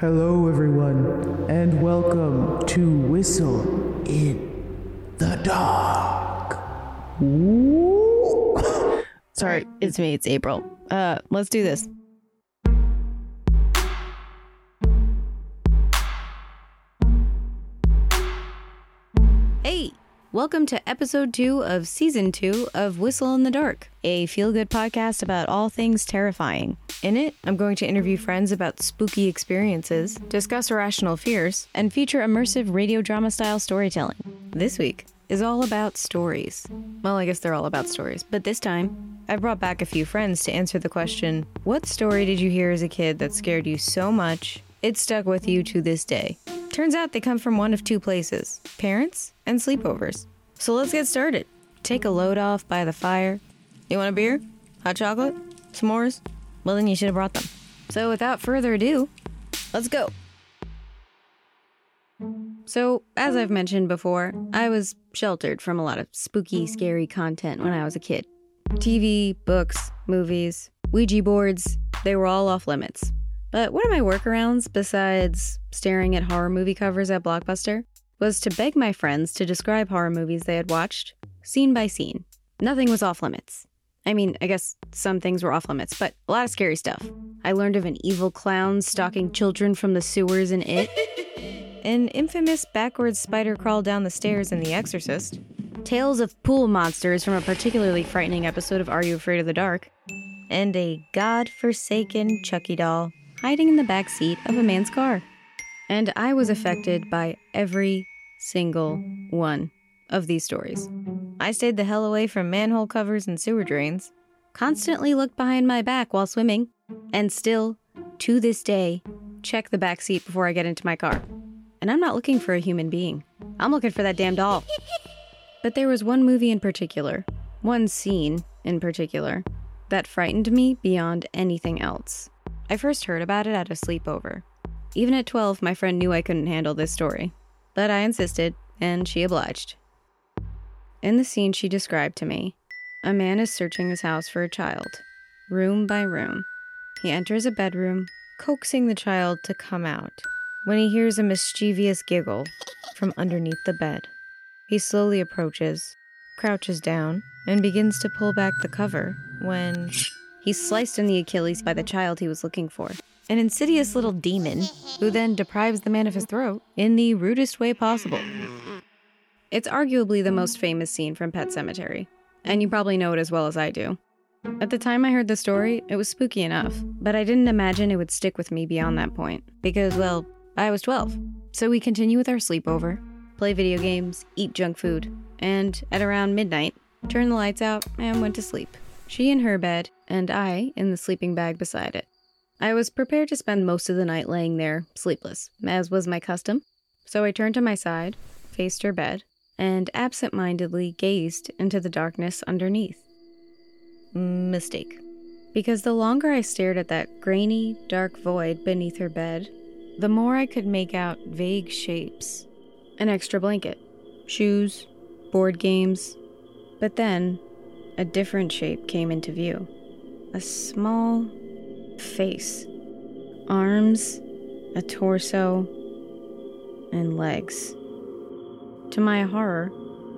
Hello, everyone, and welcome to Whistle in the Dark. Sorry, it's me. It's April. Uh, let's do this. Welcome to episode two of season two of Whistle in the Dark, a feel good podcast about all things terrifying. In it, I'm going to interview friends about spooky experiences, discuss irrational fears, and feature immersive radio drama style storytelling. This week is all about stories. Well, I guess they're all about stories, but this time, I brought back a few friends to answer the question What story did you hear as a kid that scared you so much it stuck with you to this day? Turns out they come from one of two places parents and sleepovers. So let's get started. Take a load off by the fire. You want a beer? Hot chocolate? S'mores? Well, then you should have brought them. So without further ado, let's go. So, as I've mentioned before, I was sheltered from a lot of spooky, scary content when I was a kid. TV, books, movies, Ouija boards, they were all off limits. But one of my workarounds, besides staring at horror movie covers at Blockbuster, was to beg my friends to describe horror movies they had watched, scene by scene. Nothing was off limits. I mean, I guess some things were off limits, but a lot of scary stuff. I learned of an evil clown stalking children from the sewers in It, an infamous backwards spider crawl down the stairs in The Exorcist, tales of pool monsters from a particularly frightening episode of Are You Afraid of the Dark, and a god-forsaken Chucky doll hiding in the back seat of a man's car. And I was affected by every single one of these stories. I stayed the hell away from manhole covers and sewer drains, constantly looked behind my back while swimming, and still, to this day, check the back seat before I get into my car. And I'm not looking for a human being. I'm looking for that damn doll. But there was one movie in particular, one scene in particular, that frightened me beyond anything else. I first heard about it at a sleepover. Even at 12, my friend knew I couldn't handle this story. But I insisted, and she obliged. In the scene she described to me, a man is searching his house for a child, room by room. He enters a bedroom, coaxing the child to come out, when he hears a mischievous giggle from underneath the bed. He slowly approaches, crouches down, and begins to pull back the cover when he's sliced in the Achilles by the child he was looking for. An insidious little demon who then deprives the man of his throat in the rudest way possible. It's arguably the most famous scene from Pet Sematary, and you probably know it as well as I do. At the time I heard the story, it was spooky enough, but I didn't imagine it would stick with me beyond that point, because, well, I was 12. So we continue with our sleepover, play video games, eat junk food, and at around midnight, turn the lights out and went to sleep. She in her bed, and I in the sleeping bag beside it. I was prepared to spend most of the night laying there, sleepless, as was my custom, so I turned to my side, faced her bed, and absent mindedly gazed into the darkness underneath. Mistake. Because the longer I stared at that grainy, dark void beneath her bed, the more I could make out vague shapes. An extra blanket, shoes, board games. But then, a different shape came into view. A small face, arms, a torso, and legs. To my horror,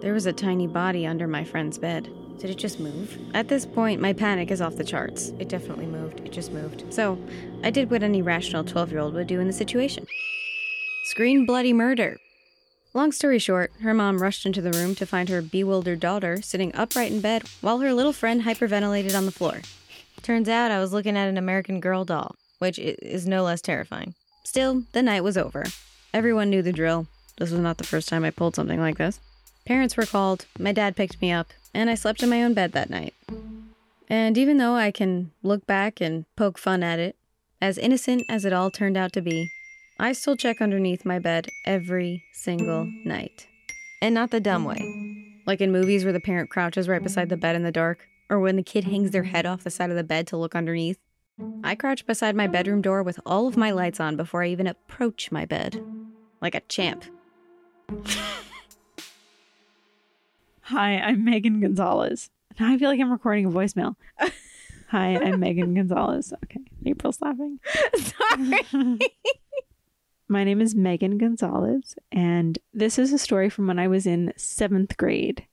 there was a tiny body under my friend's bed. Did it just move? At this point, my panic is off the charts. It definitely moved. It just moved. So, I did what any rational 12 year old would do in the situation scream bloody murder. Long story short, her mom rushed into the room to find her bewildered daughter sitting upright in bed while her little friend hyperventilated on the floor. Turns out I was looking at an American Girl doll, which is no less terrifying. Still, the night was over. Everyone knew the drill. This was not the first time I pulled something like this. Parents were called, my dad picked me up, and I slept in my own bed that night. And even though I can look back and poke fun at it, as innocent as it all turned out to be, I still check underneath my bed every single night. And not the dumb way. Like in movies where the parent crouches right beside the bed in the dark, or when the kid hangs their mm. head off the side of the bed to look underneath. I crouch beside my bedroom door with all of my lights on before I even approach my bed. Like a champ. Hi, I'm Megan Gonzalez. Now I feel like I'm recording a voicemail. Hi, I'm Megan Gonzalez. Okay, April's laughing. Sorry. My name is Megan Gonzalez, and this is a story from when I was in seventh grade.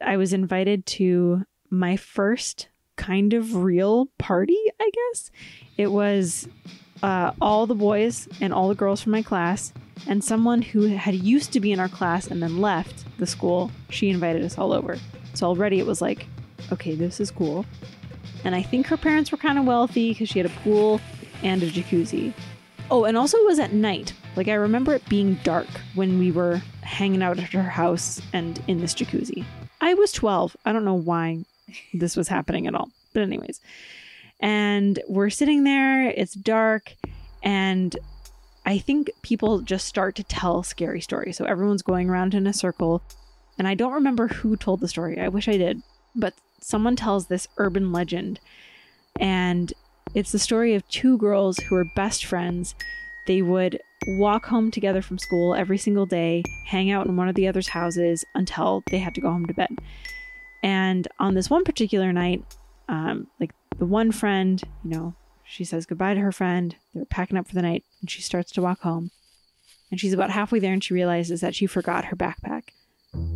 I was invited to my first kind of real party, I guess. It was uh, all the boys and all the girls from my class, and someone who had used to be in our class and then left the school. She invited us all over. So already it was like, okay, this is cool. And I think her parents were kind of wealthy because she had a pool and a jacuzzi. Oh, and also it was at night. Like I remember it being dark when we were hanging out at her house and in this jacuzzi. I was 12. I don't know why this was happening at all. But, anyways. And we're sitting there, it's dark, and I think people just start to tell scary stories. So everyone's going around in a circle. And I don't remember who told the story. I wish I did. But someone tells this urban legend. And it's the story of two girls who are best friends. They would walk home together from school every single day, hang out in one of the other's houses until they had to go home to bed. And on this one particular night, um, like the one friend, you know, she says goodbye to her friend. They're packing up for the night, and she starts to walk home. And she's about halfway there, and she realizes that she forgot her backpack.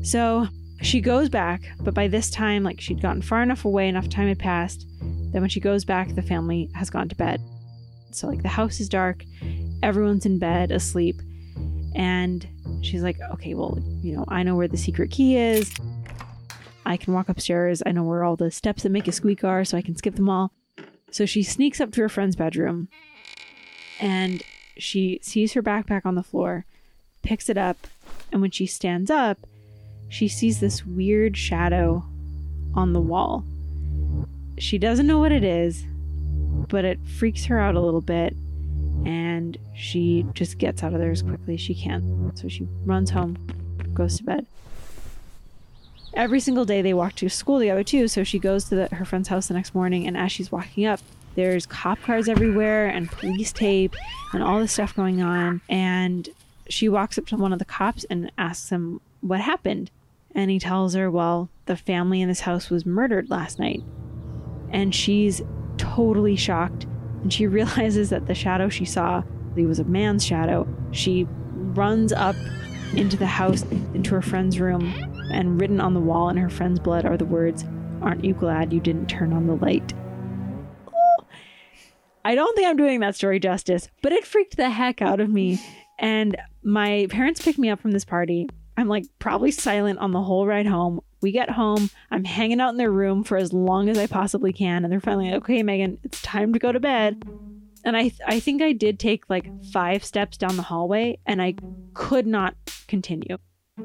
So she goes back, but by this time, like she'd gotten far enough away, enough time had passed, that when she goes back, the family has gone to bed. So, like, the house is dark, everyone's in bed, asleep, and she's like, okay, well, you know, I know where the secret key is. I can walk upstairs. I know where all the steps that make a squeak are, so I can skip them all. So she sneaks up to her friend's bedroom and she sees her backpack on the floor, picks it up, and when she stands up, she sees this weird shadow on the wall. She doesn't know what it is, but it freaks her out a little bit, and she just gets out of there as quickly as she can. So she runs home, goes to bed every single day they walk to school together too. So she goes to the, her friend's house the next morning, and as she's walking up, there's cop cars everywhere and police tape and all this stuff going on. And she walks up to one of the cops and asks him what happened. And he tells her, well, the family in this house was murdered last night. And she's totally shocked. And she realizes that the shadow she saw, it was a man's shadow. She runs up into the house, into her friend's room, and written on the wall in her friend's blood are the words, Aren't you glad you didn't turn on the light? I don't think I'm doing that story justice, but it freaked the heck out of me. And my parents picked me up from this party. I'm like probably silent on the whole ride home. We get home. I'm hanging out in their room for as long as I possibly can. And they're finally like, okay, Megan, it's time to go to bed. And I, th- I think I did take like five steps down the hallway and I could not continue.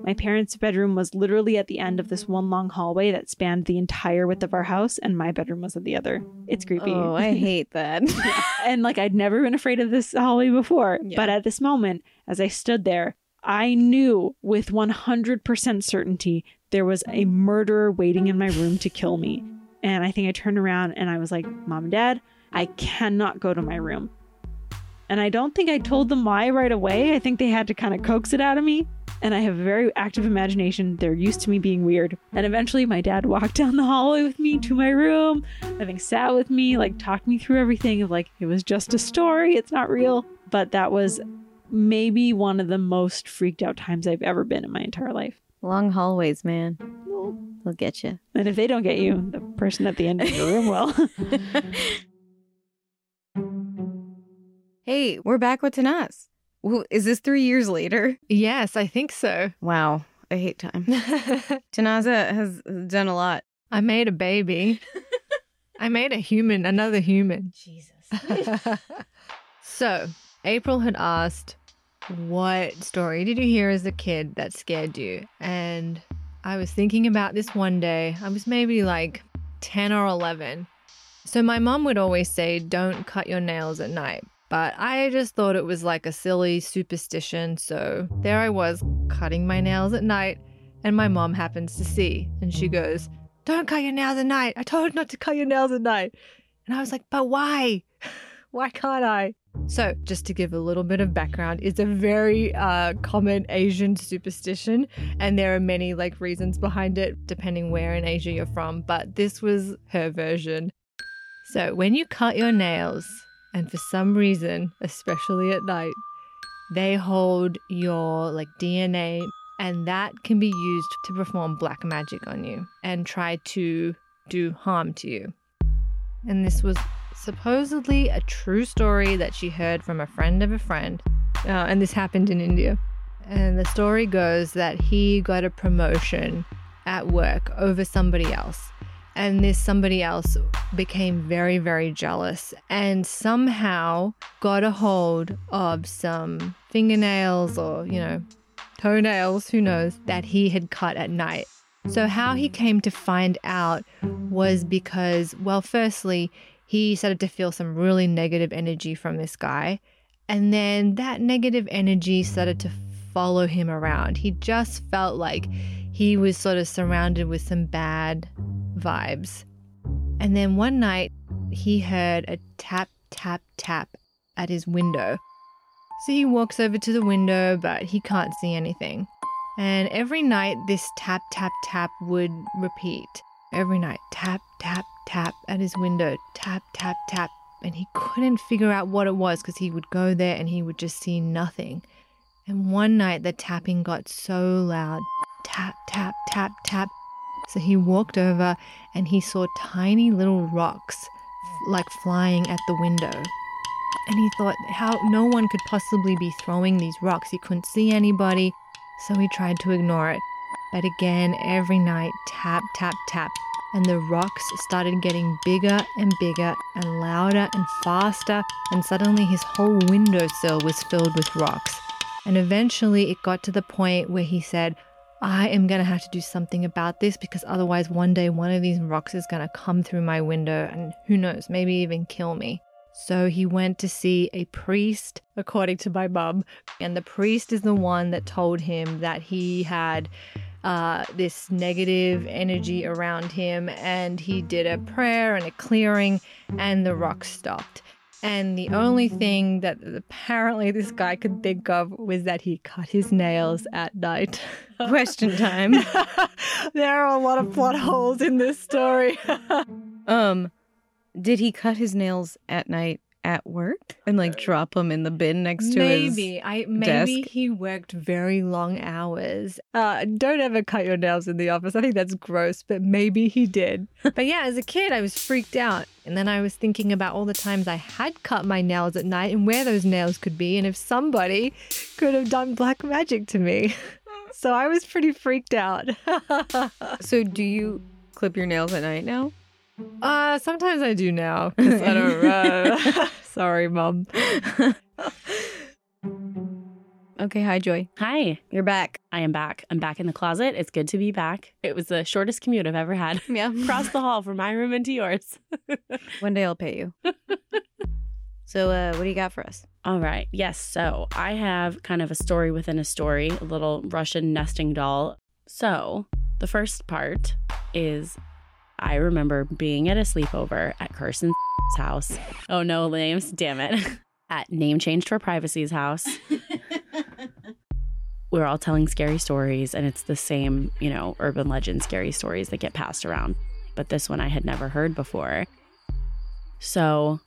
My parents' bedroom was literally at the end of this one long hallway that spanned the entire width of our house, and my bedroom was at the other. It's creepy. Oh, I hate that. yeah. And like I'd never been afraid of this hallway before. Yeah. But at this moment, as I stood there, I knew with 100% certainty there was a murderer waiting in my room to kill me. And I think I turned around and I was like, Mom and Dad, I cannot go to my room. And I don't think I told them why right away. I think they had to kind of coax it out of me and I have a very active imagination. They're used to me being weird. And eventually, my dad walked down the hallway with me to my room, think sat with me, like talked me through everything of like, it was just a story, it's not real. But that was maybe one of the most freaked out times I've ever been in my entire life. Long hallways, man. They'll get you. And if they don't get you, the person at the end of the room will. hey, we're back with Tanaz. Is this three years later? Yes, I think so. Wow. I hate time. Tanaza has done a lot. I made a baby. I made a human, another human. Jesus. so, April had asked, What story did you hear as a kid that scared you? And I was thinking about this one day. I was maybe like 10 or 11. So, my mom would always say, Don't cut your nails at night but I just thought it was like a silly superstition. So there I was, cutting my nails at night, and my mom happens to see, and she goes, Don't cut your nails at night. I told you not to cut your nails at night. And I was like, But why? why can't I? So, just to give a little bit of background, it's a very uh, common Asian superstition, and there are many like reasons behind it, depending where in Asia you're from. But this was her version. So, when you cut your nails, and for some reason, especially at night, they hold your like DNA and that can be used to perform black magic on you and try to do harm to you. And this was supposedly a true story that she heard from a friend of a friend. Uh, and this happened in India. And the story goes that he got a promotion at work over somebody else. And this somebody else became very, very jealous and somehow got a hold of some fingernails or, you know, toenails, who knows, that he had cut at night. So, how he came to find out was because, well, firstly, he started to feel some really negative energy from this guy. And then that negative energy started to follow him around. He just felt like he was sort of surrounded with some bad vibes. And then one night, he heard a tap, tap, tap at his window. So he walks over to the window, but he can't see anything. And every night, this tap, tap, tap would repeat. Every night, tap, tap, tap at his window, tap, tap, tap. And he couldn't figure out what it was because he would go there and he would just see nothing. And one night, the tapping got so loud tap, tap, tap, tap. So he walked over and he saw tiny little rocks like flying at the window. And he thought how no one could possibly be throwing these rocks. He couldn't see anybody, so he tried to ignore it. But again, every night, tap, tap, tap. And the rocks started getting bigger and bigger and louder and faster. And suddenly his whole windowsill was filled with rocks. And eventually it got to the point where he said, I am going to have to do something about this because otherwise, one day, one of these rocks is going to come through my window and who knows, maybe even kill me. So he went to see a priest, according to my mum. And the priest is the one that told him that he had uh, this negative energy around him. And he did a prayer and a clearing, and the rock stopped. And the only thing that apparently this guy could think of was that he cut his nails at night. Question time. there are a lot of plot holes in this story. um, did he cut his nails at night at work and like drop them in the bin next to his? maybe I maybe desk? he worked very long hours. Uh, don't ever cut your nails in the office. I think that's gross, but maybe he did. but yeah, as a kid, I was freaked out, and then I was thinking about all the times I had cut my nails at night and where those nails could be, and if somebody could have done black magic to me. so I was pretty freaked out. So do you clip your nails at night now? Uh, sometimes I do now. I don't. Uh, sorry, mom. Okay, hi Joy. Hi, You're back. I am back. I'm back in the closet. It's good to be back. It was the shortest commute I've ever had. Yeah. Across the hall from my room into yours. One day I'll pay you. so uh what do you got for us? All right. Yes. So I have kind of a story within a story, a little Russian nesting doll. So the first part is I remember being at a sleepover at Kirsten's house. Oh, no names. Damn it. At Name Changed for Privacy's house. We're all telling scary stories, and it's the same, you know, urban legend scary stories that get passed around. But this one I had never heard before. So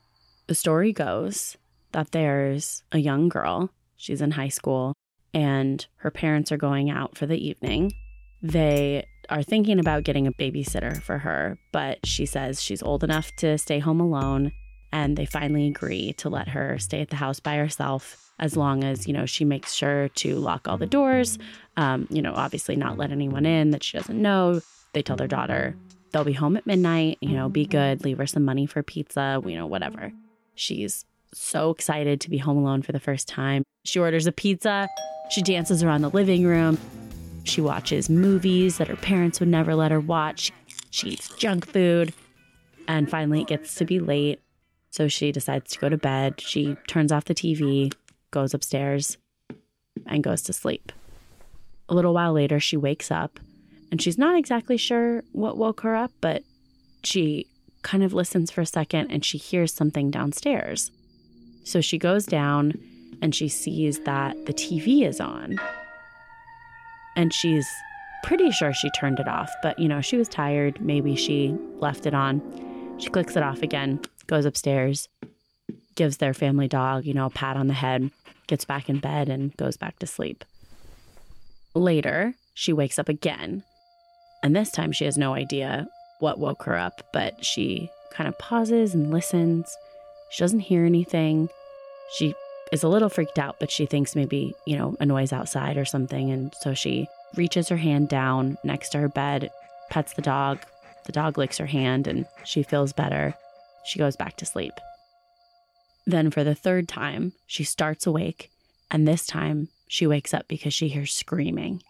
the story goes that there's a young girl, she's in high school, and her parents are going out for the evening. They are thinking about getting a babysitter for her, but she says she's old enough to stay home alone. And they finally agree to let her stay at the house by herself as long as, you know, she makes sure to lock all the doors, um, you know, obviously not let anyone in that she doesn't know. They tell their daughter they'll be home at midnight, you know, be good, leave her some money for pizza, you know, whatever. She's so excited to be home alone for the first time. She orders a pizza, she dances around the living room, she watches movies that her parents would never let her watch, she eats junk food, and finally it gets to be late. So she decides to go to bed. She turns off the TV, goes upstairs, and goes to sleep. A little while later, she wakes up and she's not exactly sure what woke her up, but she kind of listens for a second and she hears something downstairs. So she goes down and she sees that the TV is on. And she's pretty sure she turned it off, but you know, she was tired. Maybe she left it on. She clicks it off again, goes upstairs, gives their family dog, you know, a pat on the head, gets back in bed, and goes back to sleep. Later, she wakes up again. And this time she has no idea what woke her up, but she kind of pauses and listens. She doesn't hear anything. She is a little freaked out, but she thinks maybe, you know, a noise outside or something. And so she reaches her hand down next to her bed, pets the dog. The dog licks her hand and she feels better. She goes back to sleep. Then, for the third time, she starts awake, and this time she wakes up because she hears screaming.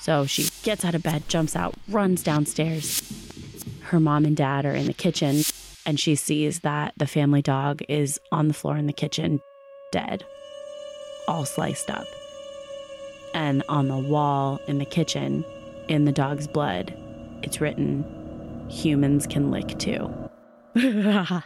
So she gets out of bed, jumps out, runs downstairs. Her mom and dad are in the kitchen, and she sees that the family dog is on the floor in the kitchen, dead, all sliced up. And on the wall in the kitchen, in the dog's blood, it's written, Humans can lick too. and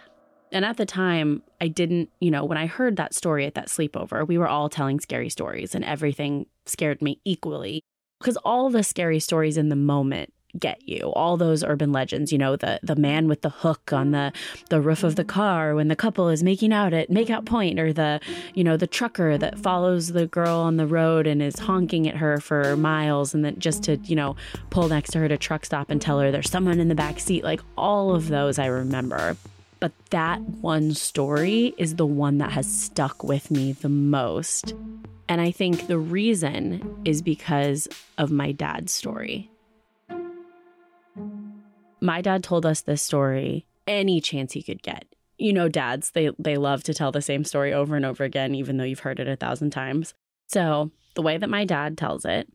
at the time, I didn't, you know, when I heard that story at that sleepover, we were all telling scary stories and everything scared me equally because all the scary stories in the moment get you. All those urban legends you know the the man with the hook on the the roof of the car when the couple is making out at makeout point or the you know the trucker that follows the girl on the road and is honking at her for miles and then just to you know pull next to her to truck stop and tell her there's someone in the back seat. Like all of those i remember. But that one story is the one that has stuck with me the most. And I think the reason is because of my dad's story. My dad told us this story any chance he could get. You know, dads, they, they love to tell the same story over and over again, even though you've heard it a thousand times. So, the way that my dad tells it,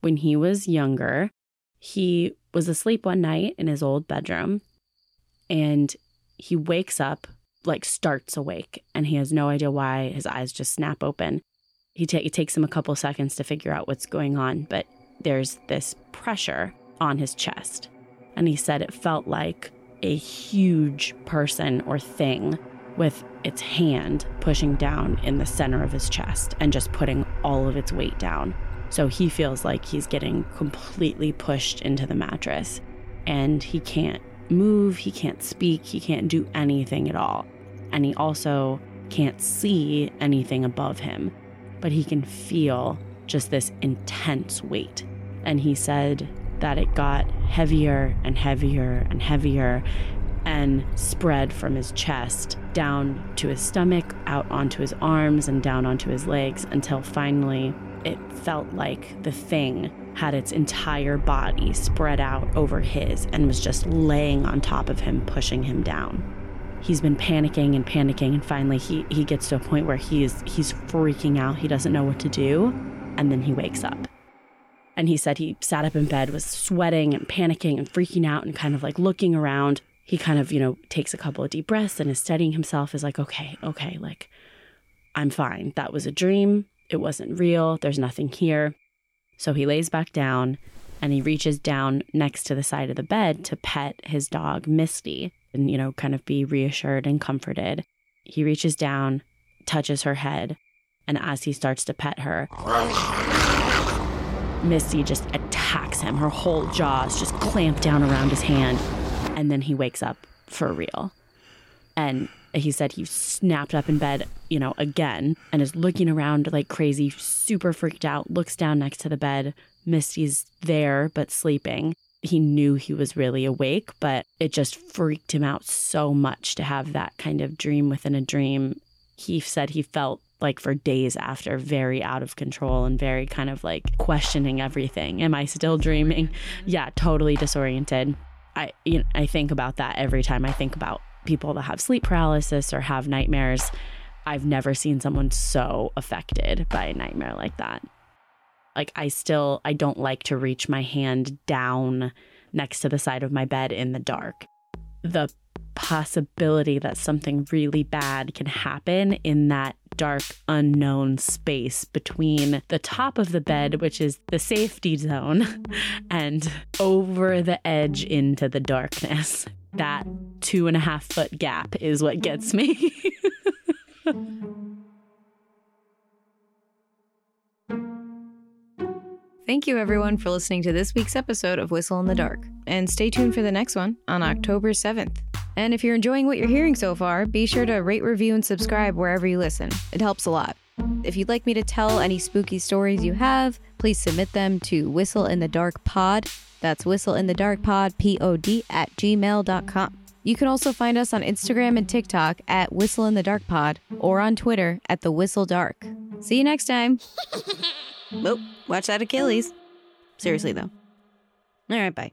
when he was younger, he was asleep one night in his old bedroom and he wakes up, like starts awake, and he has no idea why. His eyes just snap open. He ta- it takes him a couple seconds to figure out what's going on, but there's this pressure on his chest. And he said it felt like a huge person or thing with its hand pushing down in the center of his chest and just putting all of its weight down. So he feels like he's getting completely pushed into the mattress and he can't move, he can't speak, he can't do anything at all. And he also can't see anything above him, but he can feel just this intense weight. And he said that it got heavier and heavier and heavier and spread from his chest down to his stomach, out onto his arms, and down onto his legs until finally it felt like the thing had its entire body spread out over his and was just laying on top of him, pushing him down. He's been panicking and panicking, and finally he, he gets to a point where he's he's freaking out. He doesn't know what to do, and then he wakes up. And he said he sat up in bed, was sweating and panicking and freaking out and kind of like looking around. He kind of, you know, takes a couple of deep breaths and is steadying himself, is like, okay, okay, like, I'm fine. That was a dream. It wasn't real. There's nothing here. So he lays back down and he reaches down next to the side of the bed to pet his dog, Misty, and, you know, kind of be reassured and comforted. He reaches down, touches her head, and as he starts to pet her, Misty just attacks him. Her whole jaws just clamp down around his hand, and then he wakes up for real. And he said he snapped up in bed, you know, again and is looking around like crazy, super freaked out, looks down next to the bed. Misty's there, but sleeping. He knew he was really awake, but it just freaked him out so much to have that kind of dream within a dream. He said he felt like for days after very out of control and very kind of like questioning everything. Am I still dreaming? Mm-hmm. Yeah, totally disoriented. I you know, I think about that every time I think about people that have sleep paralysis or have nightmares. I've never seen someone so affected by a nightmare like that. Like I still I don't like to reach my hand down next to the side of my bed in the dark. The possibility that something really bad can happen in that dark, unknown space between the top of the bed, which is the safety zone, and over the edge into the darkness. That two and a half foot gap is what gets me. Thank you, everyone, for listening to this week's episode of Whistle in the Dark. And stay tuned for the next one on October 7th. And if you're enjoying what you're hearing so far, be sure to rate, review, and subscribe wherever you listen. It helps a lot. If you'd like me to tell any spooky stories you have, please submit them to Whistle in the Dark Pod. That's Whistle in the Dark Pod, P O D, at gmail.com. You can also find us on Instagram and TikTok at Whistle in the Dark Pod or on Twitter at The Whistle Dark. See you next time. oh, watch that Achilles. Seriously, though. All right, bye.